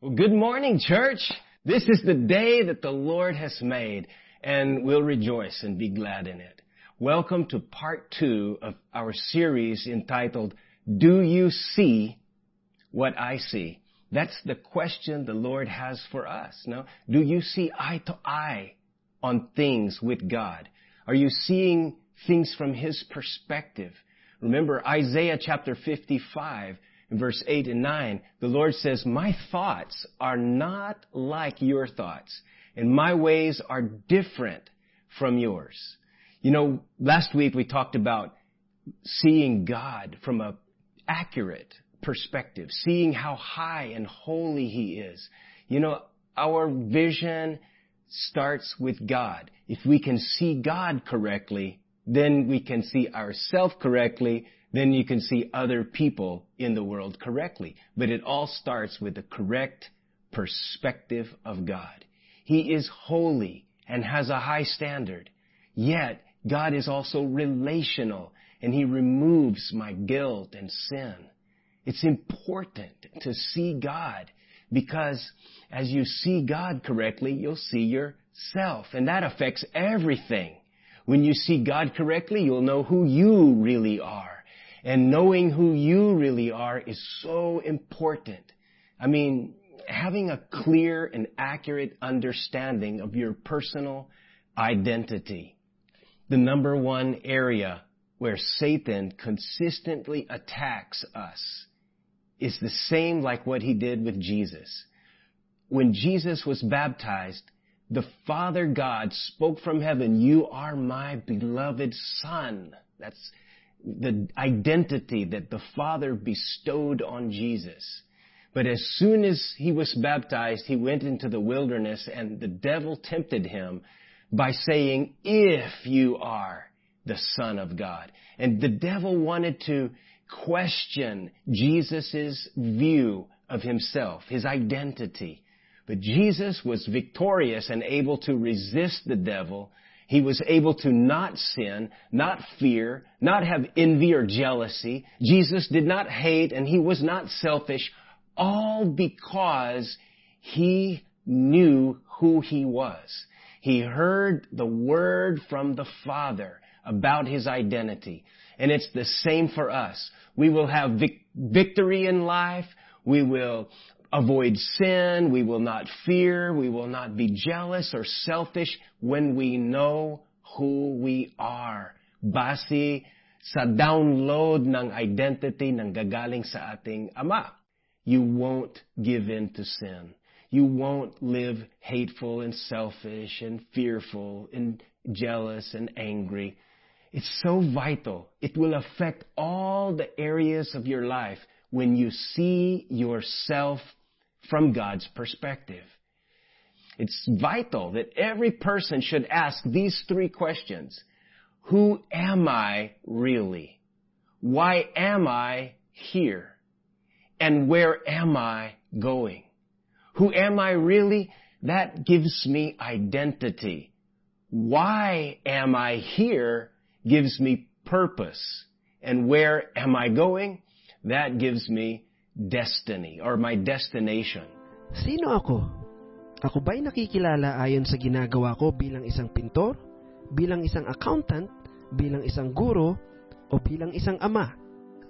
Well, good morning, church. This is the day that the Lord has made, and we'll rejoice and be glad in it. Welcome to part two of our series entitled, Do You See What I See? That's the question the Lord has for us, Now, Do you see eye to eye on things with God? Are you seeing things from His perspective? Remember Isaiah chapter 55 in verse 8 and 9, the Lord says, My thoughts are not like your thoughts, and my ways are different from yours. You know, last week we talked about seeing God from a accurate perspective, seeing how high and holy He is. You know, our vision starts with God. If we can see God correctly, then we can see ourselves correctly, then you can see other people in the world correctly. But it all starts with the correct perspective of God. He is holy and has a high standard. Yet, God is also relational and He removes my guilt and sin. It's important to see God because as you see God correctly, you'll see yourself and that affects everything. When you see God correctly, you'll know who you really are. And knowing who you really are is so important. I mean, having a clear and accurate understanding of your personal identity. The number one area where Satan consistently attacks us is the same like what he did with Jesus. When Jesus was baptized, the Father God spoke from heaven, you are my beloved son. That's the identity that the Father bestowed on Jesus. But as soon as he was baptized, he went into the wilderness and the devil tempted him by saying, if you are the Son of God. And the devil wanted to question Jesus' view of himself, his identity. But Jesus was victorious and able to resist the devil he was able to not sin, not fear, not have envy or jealousy. Jesus did not hate and he was not selfish, all because he knew who he was. He heard the word from the Father about his identity. And it's the same for us. We will have vic- victory in life. We will avoid sin. We will not fear. We will not be jealous or selfish when we know who we are. Base sa download ng identity ng gagaling sa ating Ama. You won't give in to sin. You won't live hateful and selfish and fearful and jealous and angry. It's so vital. It will affect all the areas of your life when you see yourself from God's perspective. It's vital that every person should ask these three questions. Who am I really? Why am I here? And where am I going? Who am I really? That gives me identity. Why am I here gives me purpose. And where am I going? That gives me destiny or my destination. Sino ako? Ako ba'y nakikilala ayon sa ginagawa ko bilang isang pintor, bilang isang accountant, bilang isang guro, o bilang isang ama?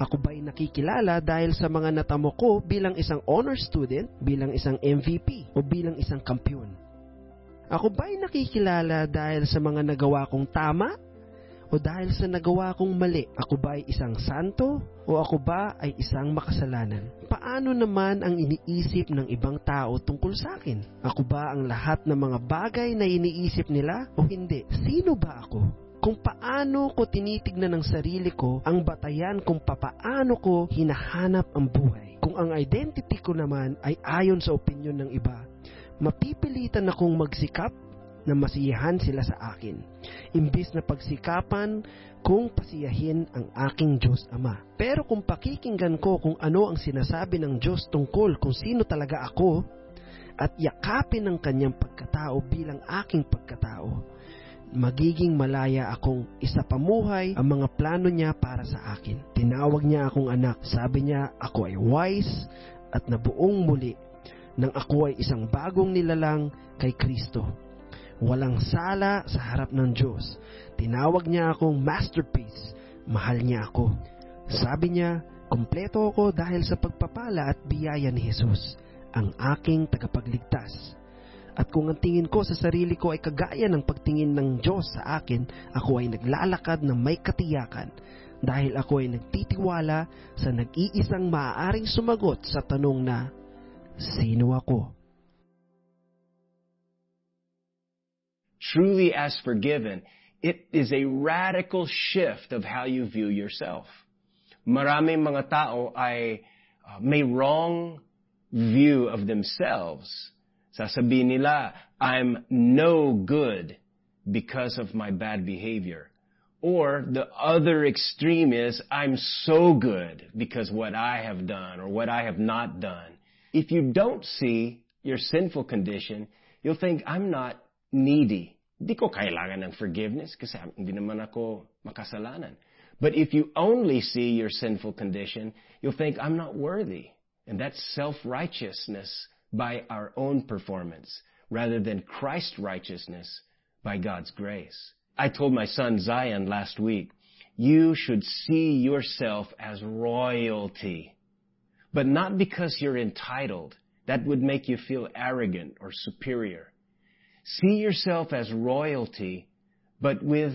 Ako ba'y nakikilala dahil sa mga natamo ko bilang isang honor student, bilang isang MVP, o bilang isang kampyon? Ako ba'y nakikilala dahil sa mga nagawa kong tama o dahil sa nagawa kong mali, ako ba ay isang santo o ako ba ay isang makasalanan? Paano naman ang iniisip ng ibang tao tungkol sa akin? Ako ba ang lahat ng mga bagay na iniisip nila o hindi? Sino ba ako? Kung paano ko tinitignan ng sarili ko ang batayan kung papaano ko hinahanap ang buhay. Kung ang identity ko naman ay ayon sa opinyon ng iba, mapipilitan akong magsikap na masiyahan sila sa akin, imbis na pagsikapan kung pasiyahin ang aking Diyos Ama. Pero kung pakikinggan ko kung ano ang sinasabi ng Diyos tungkol kung sino talaga ako, at yakapin ang kanyang pagkatao bilang aking pagkatao, magiging malaya akong isa pamuhay ang mga plano niya para sa akin. Tinawag niya akong anak. Sabi niya, ako ay wise at nabuong muli nang ako ay isang bagong nilalang kay Kristo. Walang sala sa harap ng Diyos. Tinawag niya akong masterpiece. Mahal niya ako. Sabi niya, kumpleto ako dahil sa pagpapala at biyaya ni Jesus, ang aking tagapagligtas. At kung ang tingin ko sa sarili ko ay kagaya ng pagtingin ng Diyos sa akin, ako ay naglalakad na may katiyakan dahil ako ay nagtitiwala sa nag-iisang maaaring sumagot sa tanong na, Sino ako? Truly as forgiven, it is a radical shift of how you view yourself. Maraming mga tao ay uh, may wrong view of themselves. Sasabihin nila, I'm no good because of my bad behavior. Or the other extreme is, I'm so good because what I have done or what I have not done. If you don't see your sinful condition, you'll think, I'm not needy. Hindi ko kailangan ng forgiveness kasi hindi naman ako makasalanan. But if you only see your sinful condition, you'll think, I'm not worthy. And that's self-righteousness by our own performance rather than Christ's righteousness by God's grace. I told my son Zion last week, you should see yourself as royalty, but not because you're entitled. That would make you feel arrogant or superior. See yourself as royalty, but with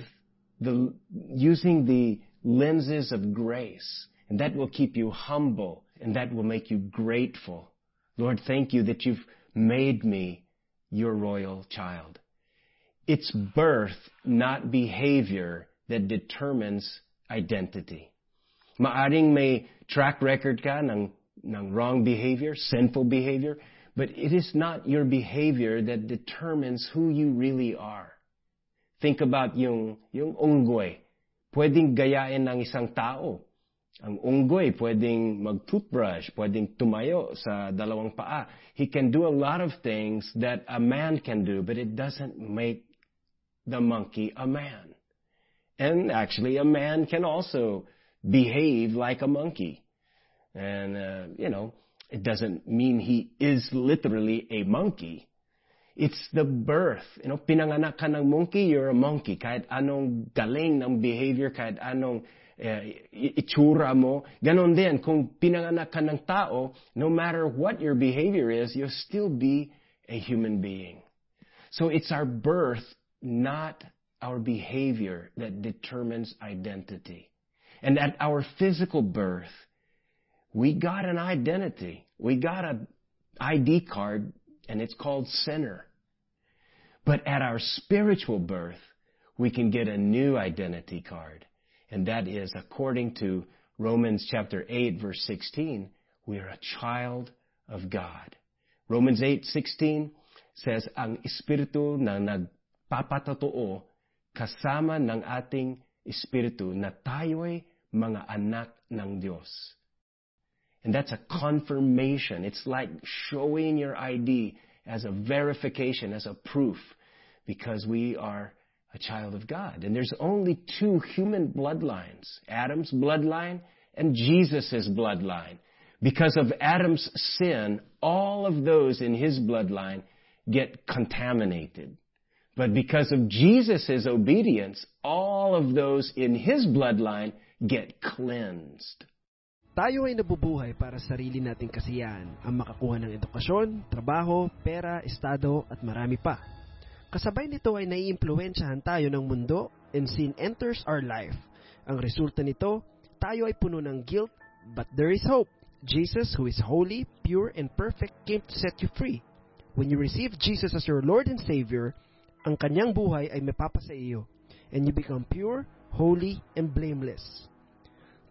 the, using the lenses of grace. And that will keep you humble and that will make you grateful. Lord, thank you that you've made me your royal child. It's birth, not behavior, that determines identity. Maaring may track record ka ng, ng wrong behavior, sinful behavior, but it is not your behavior that determines who you really are. Think about yung, yung unggoy. Pwedeng gayain ng isang tao. Ang unggoy pwedeng mag-toothbrush, pwedeng tumayo sa dalawang paa. He can do a lot of things that a man can do, but it doesn't make the monkey a man. And actually, a man can also behave like a monkey. And, uh, you know, it doesn't mean he is literally a monkey. It's the birth. You know, pinanganak ka ng monkey, you're a monkey. Kahit anong galing ng behavior, kahit anong uh, itsura mo, ganon din. Kung pinanganak ka ng tao, no matter what your behavior is, you'll still be a human being. So it's our birth not our behavior that determines identity. And at our physical birth, we got an identity. We got a ID card, and it's called sinner. But at our spiritual birth, we can get a new identity card. And that is, according to Romans chapter 8, verse 16, we are a child of God. Romans 8:16 says, ang espiritu na nag papatotoo kasama ng ating espiritu na tayo'y mga anak ng Diyos. And that's a confirmation. It's like showing your ID as a verification, as a proof, because we are a child of God. And there's only two human bloodlines, Adam's bloodline and Jesus' bloodline. Because of Adam's sin, all of those in his bloodline get contaminated. But because of Jesus' obedience, all of those in his bloodline get cleansed. Tayo ay nabubuhay para sa sarili nating kasiyahan, ang makakuha ng edukasyon, trabaho, pera, estado at marami pa. Kasabay nito ay naiimpluwensyahan tayo ng mundo and sin enters our life. Ang resulta nito, tayo ay puno ng guilt, but there is hope. Jesus, who is holy, pure, and perfect, came to set you free. When you receive Jesus as your Lord and Savior, ang kanyang buhay ay mapapasa iyo, and you become pure, holy, and blameless.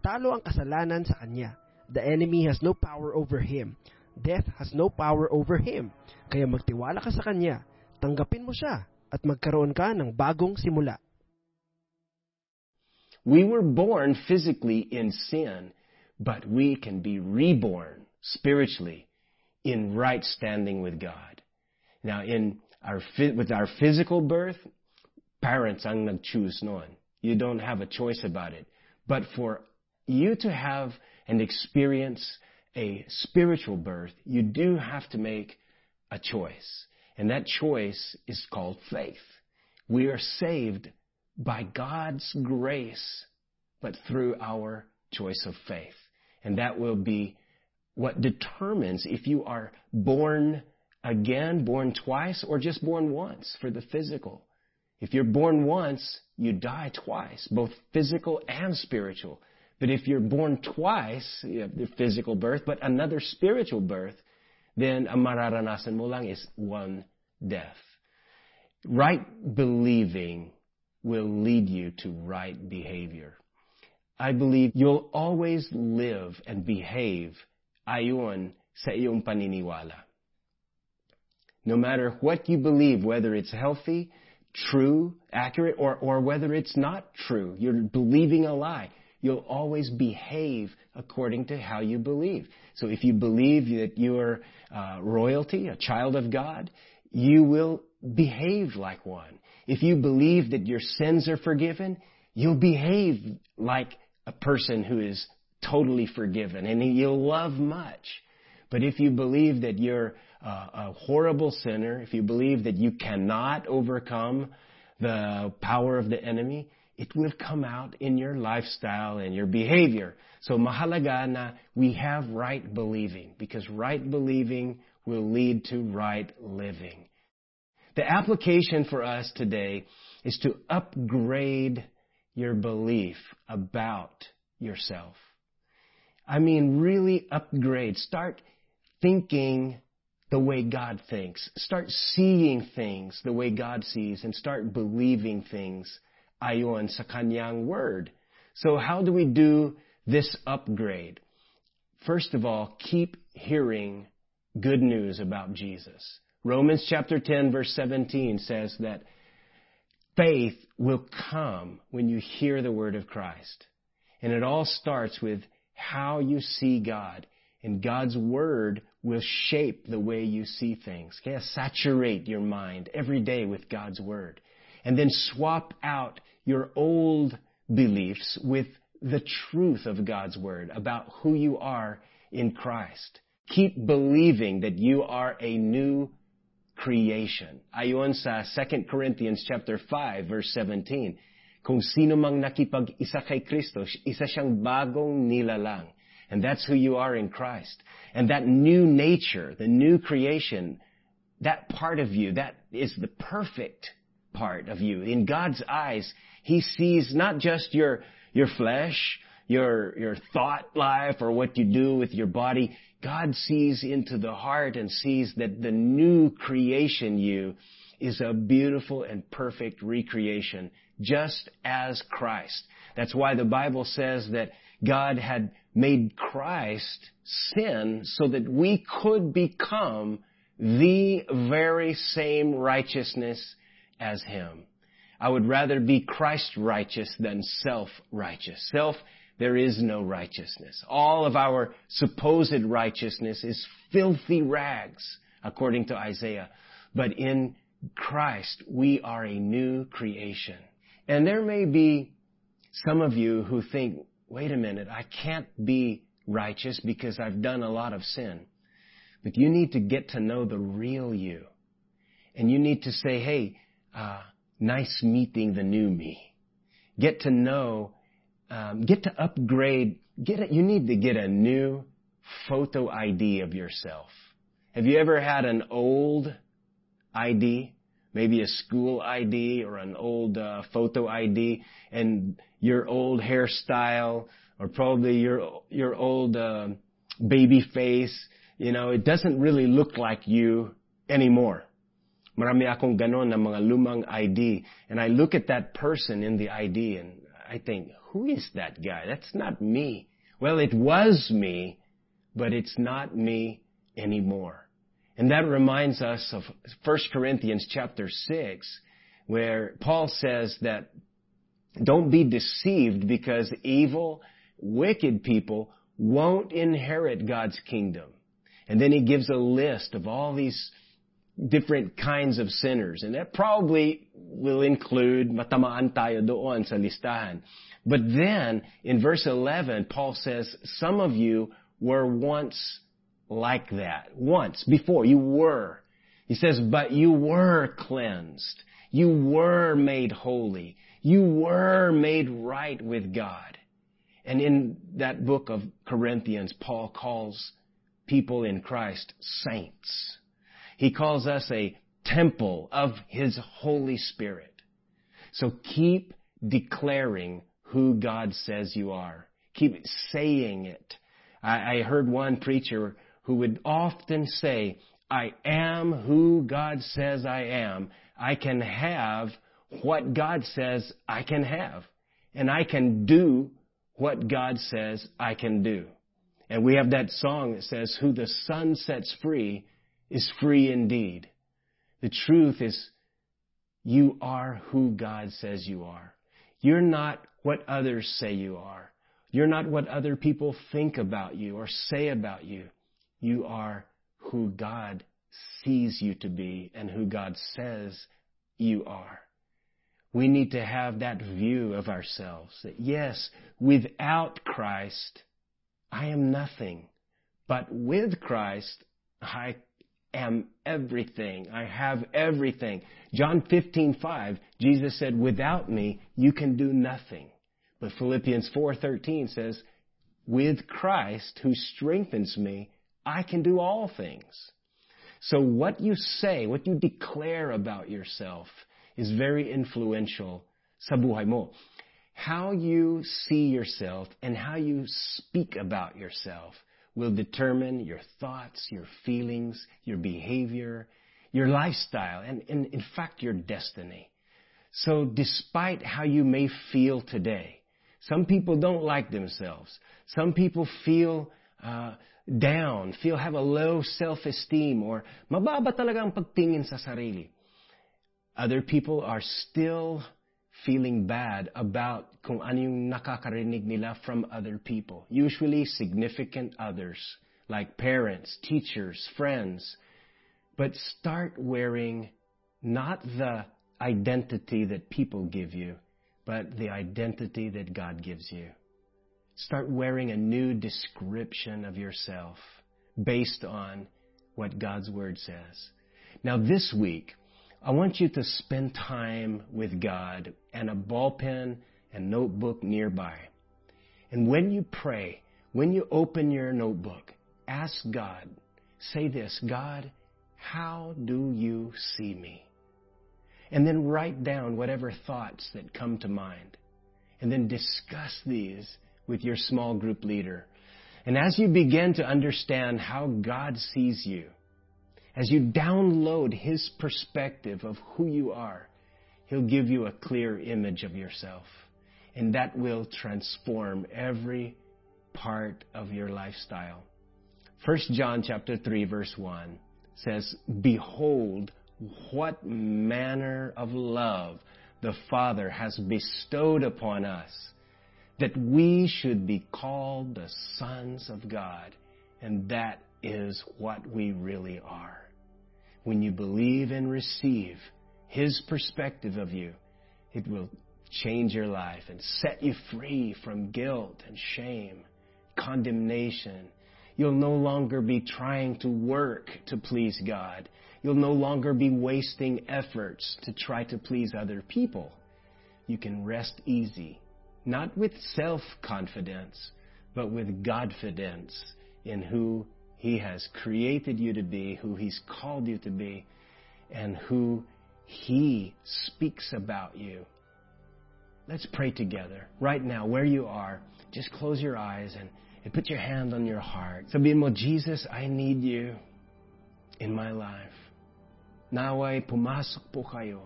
Talo ang kasalanan sa kanya. The enemy has no power over him. Death has no power over him. Kaya magtiwala ka sa kanya, tanggapin mo siya, at magkaroon ka ng bagong simula. We were born physically in sin, but we can be reborn spiritually in right standing with God. Now, in our with our physical birth, parents ang nag-choose noon. You don't have a choice about it. But for you to have and experience a spiritual birth, you do have to make a choice. And that choice is called faith. We are saved by God's grace, but through our choice of faith. And that will be what determines if you are born again, born twice, or just born once for the physical. If you're born once, you die twice, both physical and spiritual. But if you're born twice, you have the physical birth, but another spiritual birth, then ang mararanasan mo lang is one death. Right believing will lead you to right behavior. I believe you'll always live and behave ayon sa iyong paniniwala. No matter what you believe, whether it's healthy, true, accurate, or, or whether it's not true, you're believing a lie, you'll always behave according to how you believe. So if you believe that you're uh, royalty, a child of God, you will behave like one. If you believe that your sins are forgiven, you'll behave like a person who is totally forgiven and you'll love much. But if you believe that you're a horrible sinner, if you believe that you cannot overcome the power of the enemy, it will come out in your lifestyle and your behavior. So mahalagana, we have right believing because right believing will lead to right living. The application for us today is to upgrade your belief about yourself. I mean, really upgrade. Start thinking the way God thinks. Start seeing things the way God sees and start believing things ayon sa kanyang word. So how do we do this upgrade? First of all, keep hearing good news about Jesus. Romans chapter 10 verse 17 says that faith will come when you hear the word of Christ. And it all starts with how you see God. And God's word will shape the way you see things. Okay? Saturate your mind every day with God's word. And then swap out your old beliefs with the truth of God's word about who you are in Christ. Keep believing that you are a new creation. Ayon sa 2 Corinthians chapter 5 verse 17, kung sino mang nakipag-isa kay Kristo, isa siyang bagong nilalang. And that's who you are in Christ. And that new nature, the new creation, that part of you, that is the perfect part of you. In God's eyes, He sees not just your, your flesh, your, your thought life or what you do with your body. God sees into the heart and sees that the new creation you is a beautiful and perfect recreation, just as Christ. That's why the Bible says that God had made Christ sin so that we could become the very same righteousness as Him. I would rather be Christ righteous than self-righteous. Self there is no righteousness. All of our supposed righteousness is filthy rags, according to Isaiah. But in Christ, we are a new creation. And there may be some of you who think, wait a minute, I can't be righteous because I've done a lot of sin. But you need to get to know the real you. And you need to say, hey, uh, nice meeting the new me. Get to know um, get to upgrade. Get a, you need to get a new photo ID of yourself. Have you ever had an old ID? Maybe a school ID or an old uh, photo ID, and your old hairstyle, or probably your your old uh, baby face. You know, it doesn't really look like you anymore. Marami akong ganon na mga lumang ID, and I look at that person in the ID, and I think, who is that guy? That's not me. Well, it was me, but it's not me anymore. And that reminds us of 1 Corinthians chapter 6, where Paul says that don't be deceived because evil, wicked people won't inherit God's kingdom. And then he gives a list of all these different kinds of sinners. And that probably will include matamaan tayo doon sa listahan. But then, in verse 11, Paul says, some of you were once like that. Once, before, you were. He says, but you were cleansed. You were made holy. You were made right with God. And in that book of Corinthians, Paul calls people in Christ saints. He calls us a temple of His Holy Spirit. So keep declaring who God says you are. Keep saying it. I, I heard one preacher who would often say, I am who God says I am. I can have what God says I can have. And I can do what God says I can do. And we have that song that says, Who the Son sets free is free indeed. The truth is, you are who God says you are. You're not what others say you are. You're not what other people think about you or say about you. You are who God sees you to be and who God says you are. We need to have that view of ourselves that yes, without Christ, I am nothing. But with Christ, I am everything. I have everything. John 15:5, Jesus said, "Without me, you can do nothing." But Philippians 4:13 says, "With Christ who strengthens me, I can do all things." So what you say, what you declare about yourself is very influential sabuhay mo. How you see yourself and how you speak about yourself will determine your thoughts, your feelings, your behavior, your lifestyle, and, in fact, your destiny. So despite how you may feel today, some people don't like themselves. Some people feel uh, down, feel have a low self-esteem, or mababa talaga ang pagtingin sa sarili. Other people are still feeling bad about kung ano yung nakakarinig nila from other people. Usually significant others, like parents, teachers, friends. But start wearing not the identity that people give you, but the identity that God gives you. Start wearing a new description of yourself based on what God's Word says. Now this week, I want you to spend time with God and a ball pen and notebook nearby. And when you pray, when you open your notebook, ask God, say this, God, how do you see me? And then write down whatever thoughts that come to mind. And then discuss these with your small group leader. And as you begin to understand how God sees you, as you download His perspective of who you are, He'll give you a clear image of yourself. And that will transform every part of your lifestyle. 1 John chapter 3 verse 1 says, Behold, what manner of love the Father has bestowed upon us, that we should be called the sons of God. And that is what we really are when you believe and receive His perspective of you, it will change your life and set you free from guilt and shame, condemnation. You'll no longer be trying to work to please God. You'll no longer be wasting efforts to try to please other people. You can rest easy, not with self-confidence, but with Godfidence in who he has created you to be, who He's called you to be, and who He speaks about you. Let's pray together. Right now, where you are, just close your eyes and, and put your hand on your heart. Sabihin mo, Jesus, I need you in my life. Naway pumasok po kayo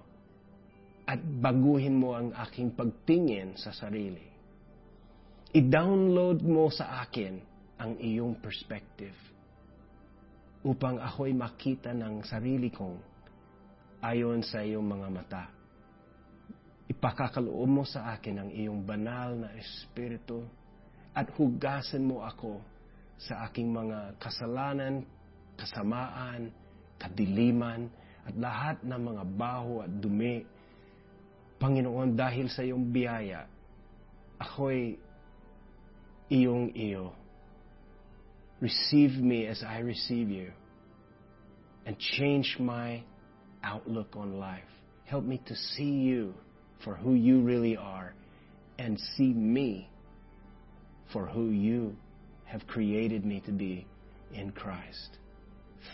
at baguhin mo ang aking pagtingin sa sarili. I-download mo sa akin ang iyong perspective upang ako'y makita ng sarili kong ayon sa iyong mga mata. Ipakakaloob mo sa akin ang iyong banal na espiritu at hugasan mo ako sa aking mga kasalanan, kasamaan, kadiliman, at lahat ng mga baho at dumi. Panginoon, dahil sa iyong biyaya, ako'y iyong iyo Receive me as I receive you. and change my outlook on life. Help me to see you for who you really are and see me for who you have created me to be in Christ.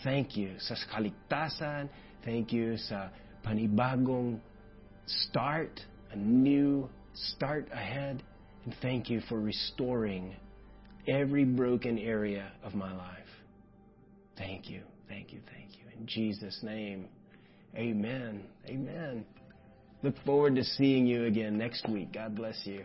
Thank you sa kaligtasan. Thank you sa panibagong start, a new start ahead. And thank you for restoring every broken area of my life. Thank you, thank you, thank you. In Jesus' name, amen. Amen. Look forward to seeing you again next week. God bless you.